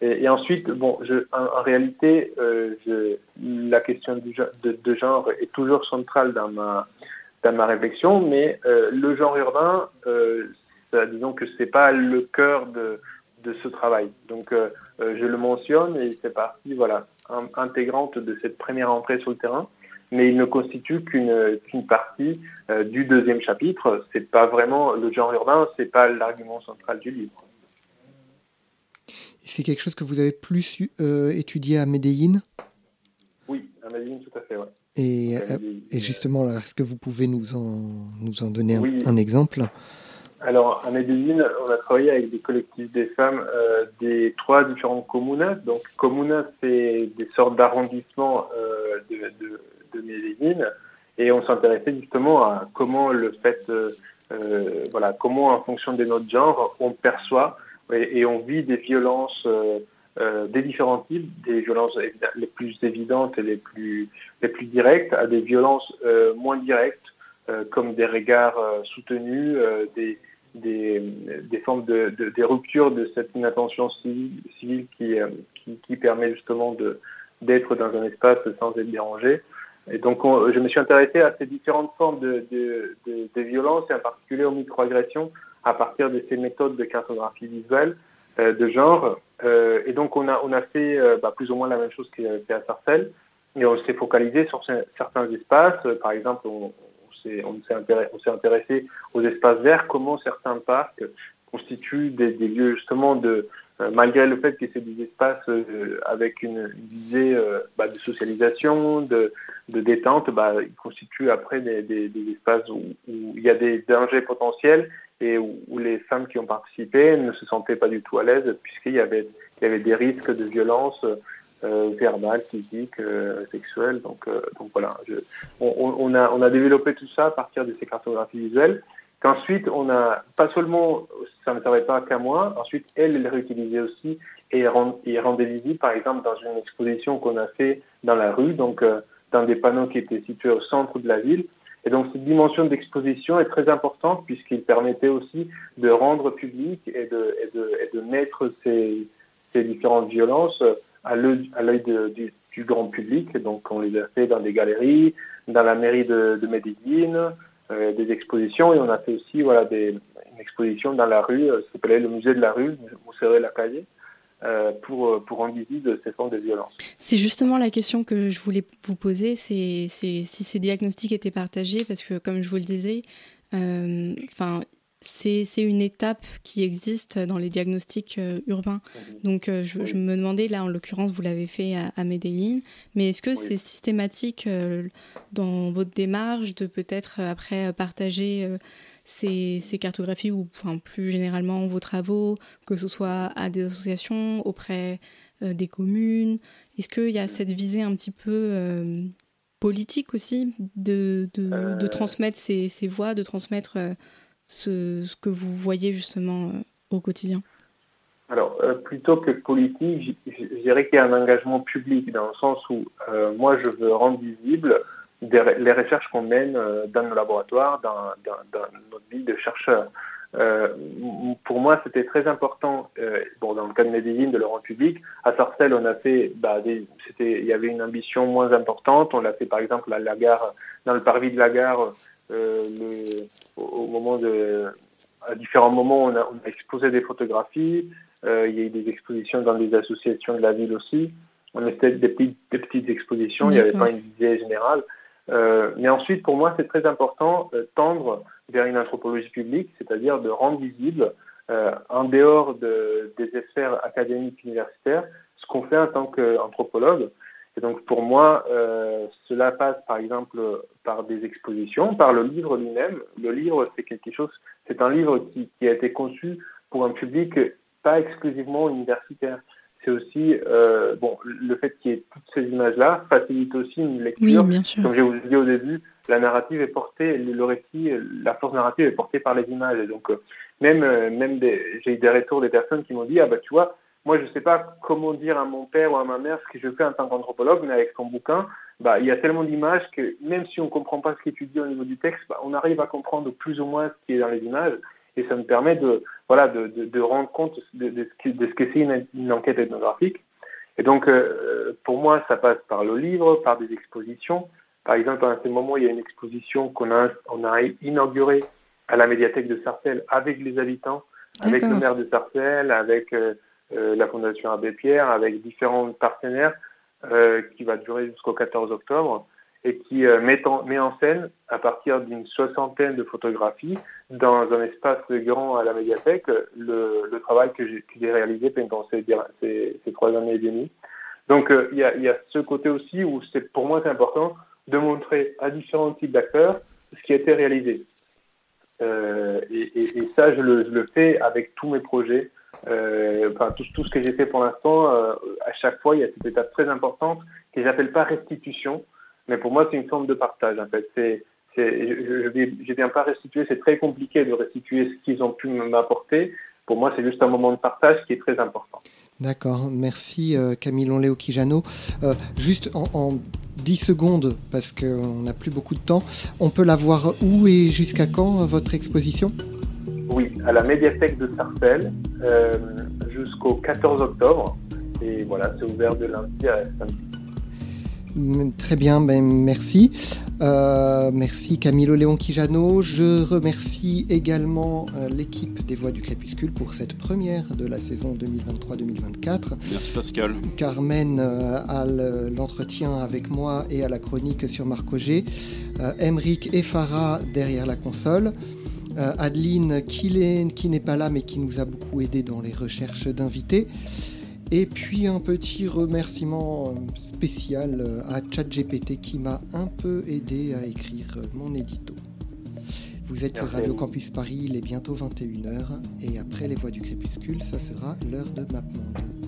Et, ensuite, bon, en, réalité, la question de, genre est toujours centrale dans ma, dans ma réflexion, mais euh, le genre urbain, euh, disons que c'est pas le cœur de, de ce travail. Donc euh, je le mentionne et c'est partie voilà, intégrante de cette première entrée sur le terrain, mais il ne constitue qu'une partie du deuxième chapitre. C'est pas vraiment le genre urbain, c'est pas l'argument central du livre. C'est quelque chose que vous avez plus étudié à Medellin Oui, à Medellin, tout à fait, ouais. Et, euh, et justement, est-ce que vous pouvez nous en, nous en donner un, exemple? Alors, à Medellin, on a travaillé avec des collectifs des femmes euh, des trois différentes communes. Donc, communes, c'est des sortes d'arrondissements euh, de, de, de, Medellin. Et on s'intéressait justement à comment le fait, voilà, comment en fonction de notre genre, on perçoit et, et on vit des violences euh, des différents types, des violences les plus évidentes et les plus, les plus directes, à des violences euh, moins directes, euh, comme des regards soutenus, des, des, formes de, de, des ruptures de cette inattention civile, civile qui, qui, permet justement d'être dans un espace sans être dérangé. Et donc, je me suis intéressé à ces différentes formes de, de, de, de violence et en particulier aux microagressions à partir de ces méthodes de cartographie visuelle euh, de genre. Euh, et donc on a, on a fait euh, bah, plus ou moins la même chose qu'à Sarcelles, et on s'est focalisé sur certains espaces. Par exemple, on s'est intéressé, aux espaces verts, comment certains parcs constituent des, lieux justement de, malgré le fait que c'est des espaces avec une, visée bah, de socialisation, de, détente, bah, ils constituent après des, espaces où, il y a des dangers potentiels et où, les femmes qui ont participé ne se sentaient pas du tout à l'aise puisqu'il y avait des risques de violence euh, verbale, physique, euh, sexuelle. Donc, euh, donc voilà, on, a, on a développé tout ça à partir de ces cartographies visuelles. Qu'ensuite, on a pas seulement, ça ne servait pas qu'à moi, ensuite elle, elle réutilisait aussi et rend, rendait visible, par exemple, dans une exposition qu'on a fait dans la rue, donc euh, dans des panneaux qui étaient situés au centre de la ville. Et donc cette dimension d'exposition est très importante puisqu'il permettait aussi de rendre public et de, et de, et de mettre ces, ces, différentes violences à l'œil du, grand public. donc on les a fait dans des galeries, dans la mairie de, de euh, des expositions et on a fait aussi voilà, une exposition dans la rue, euh, s'appelait le musée de la rue, Musée la Calle. Euh, pour, euh, pour rendre visible ces formes de violence. C'est justement la question que je voulais vous poser, c'est si ces diagnostics étaient partagés, parce que comme je vous le disais, enfin c'est une étape qui existe dans les diagnostics urbains. Mhm. Donc je, je, me demandais, là en l'occurrence vous l'avez fait à, à, Medellin, mais est-ce que c'est systématique dans votre démarche de peut-être après partager ces, cartographies ou enfin, plus généralement vos travaux, que ce soit à des associations, auprès euh, des communes? Est-ce qu'il y a cette visée un petit peu euh, politique aussi de, de, de euh. transmettre ces, ces, voix, de transmettre ce, que vous voyez justement au quotidien? Alors, plutôt que politique, je dirais qu'il y a un engagement public dans le sens où moi, je veux rendre visible les recherches qu'on mène euh, dans nos laboratoires, dans, notre ville de chercheurs. Euh, pour moi, c'était très important, euh, bon, dans le cas de Medellin, de le rendre public. À Sarcelles, on a fait, bah, des, il y avait une ambition moins importante. On l'a fait, par exemple, à la gare, dans le parvis de la gare, euh, le, au, moment de, à différents moments, on a, on a exposé des photographies. il y a eu des expositions dans des associations de la ville aussi. On a fait des petites, des petites expositions, il n'y avait pas une idée générale. mais ensuite, pour moi, c'est très important de tendre vers une anthropologie publique, c'est-à-dire de rendre visible, en dehors des sphères académiques universitaires, ce qu'on fait en tant qu'anthropologue. Et donc pour moi, euh, cela passe par exemple par des expositions, par le livre lui-même. Le livre, c'est quelque chose, c'est un livre qui, a été conçu pour un public pas exclusivement universitaire. C'est aussi, euh, bon, le fait qu'il y ait toutes ces images-là facilite aussi une lecture. Oui, bien sûr. Comme je vous ai dit au début, la narrative est portée, le récit, la force narrative est portée par les images. Et donc, euh, même, même j'ai eu des retours des personnes qui m'ont dit, ah bah tu vois, moi, je ne sais pas comment dire à mon père ou à ma mère ce que je fais en tant qu'anthropologue, mais avec son bouquin, bah, il y a tellement d'images que même si on ne comprend pas ce qui est étudié au niveau du texte, bah, on arrive à comprendre plus ou moins ce qui est dans les images. Et ça me permet de, voilà, de, rendre compte de, ce que c'est une, enquête ethnographique. Et donc, euh, pour moi, ça passe par le livre, par des expositions. Par exemple, à ce moment, il y a une exposition qu'on a, on a inaugurée à la médiathèque de Sarcelles avec les habitants, avec le maire de Sarcelles, avec euh, la Fondation Abbé Pierre avec différents partenaires euh, qui va durer jusqu'au 14 octobre et qui euh, met, en, scène à partir d'une soixantaine de photographies dans un espace grand à la médiathèque le, travail que j'ai réalisé pendant ces, trois années et demie. Donc il y, a, ce côté aussi où pour moi c'est important de montrer à différents types d'acteurs ce qui a été réalisé. et, ça, je le, fais avec tous mes projets euh, enfin, tout, ce que j'ai fait pour l'instant, euh, à chaque fois, il y a cette étape très importante que j'appelle pas restitution, mais pour moi, c'est une forme de partage. En fait, je ne viens pas restituer, c'est très compliqué de restituer ce qu'ils ont pu m'apporter. Pour moi, c'est juste un moment de partage qui est très important. D'accord, merci euh, Camille Léo-Kijano. Euh, juste en, en, 10 secondes, parce qu'on n'a plus beaucoup de temps, on peut la voir où et jusqu'à quand, votre exposition? Oui, à la médiathèque de Sarcelles euh, jusqu'au 14 octobre. Et voilà, c'est ouvert de lundi à samedi. Mm, très bien, ben merci. Euh, merci Camilo Léon Kijano. Je remercie également euh, l'équipe des Voix du Crépuscule pour cette première de la saison 2023-2024. Merci Pascal. Carmen à l'entretien avec moi et à la chronique sur Marc Auger. Emric et Farah derrière la console. Euh, Adeline qui n'est pas là mais qui nous a beaucoup aidé dans les recherches d'invités. Et puis un petit remerciement spécial euh, à ChatGPT qui m'a un peu aidé à écrire mon édito. Vous êtes sur Radio Campus Paris, il est bientôt 21h et après les voix du crépuscule, ça sera l'heure de MapMonde.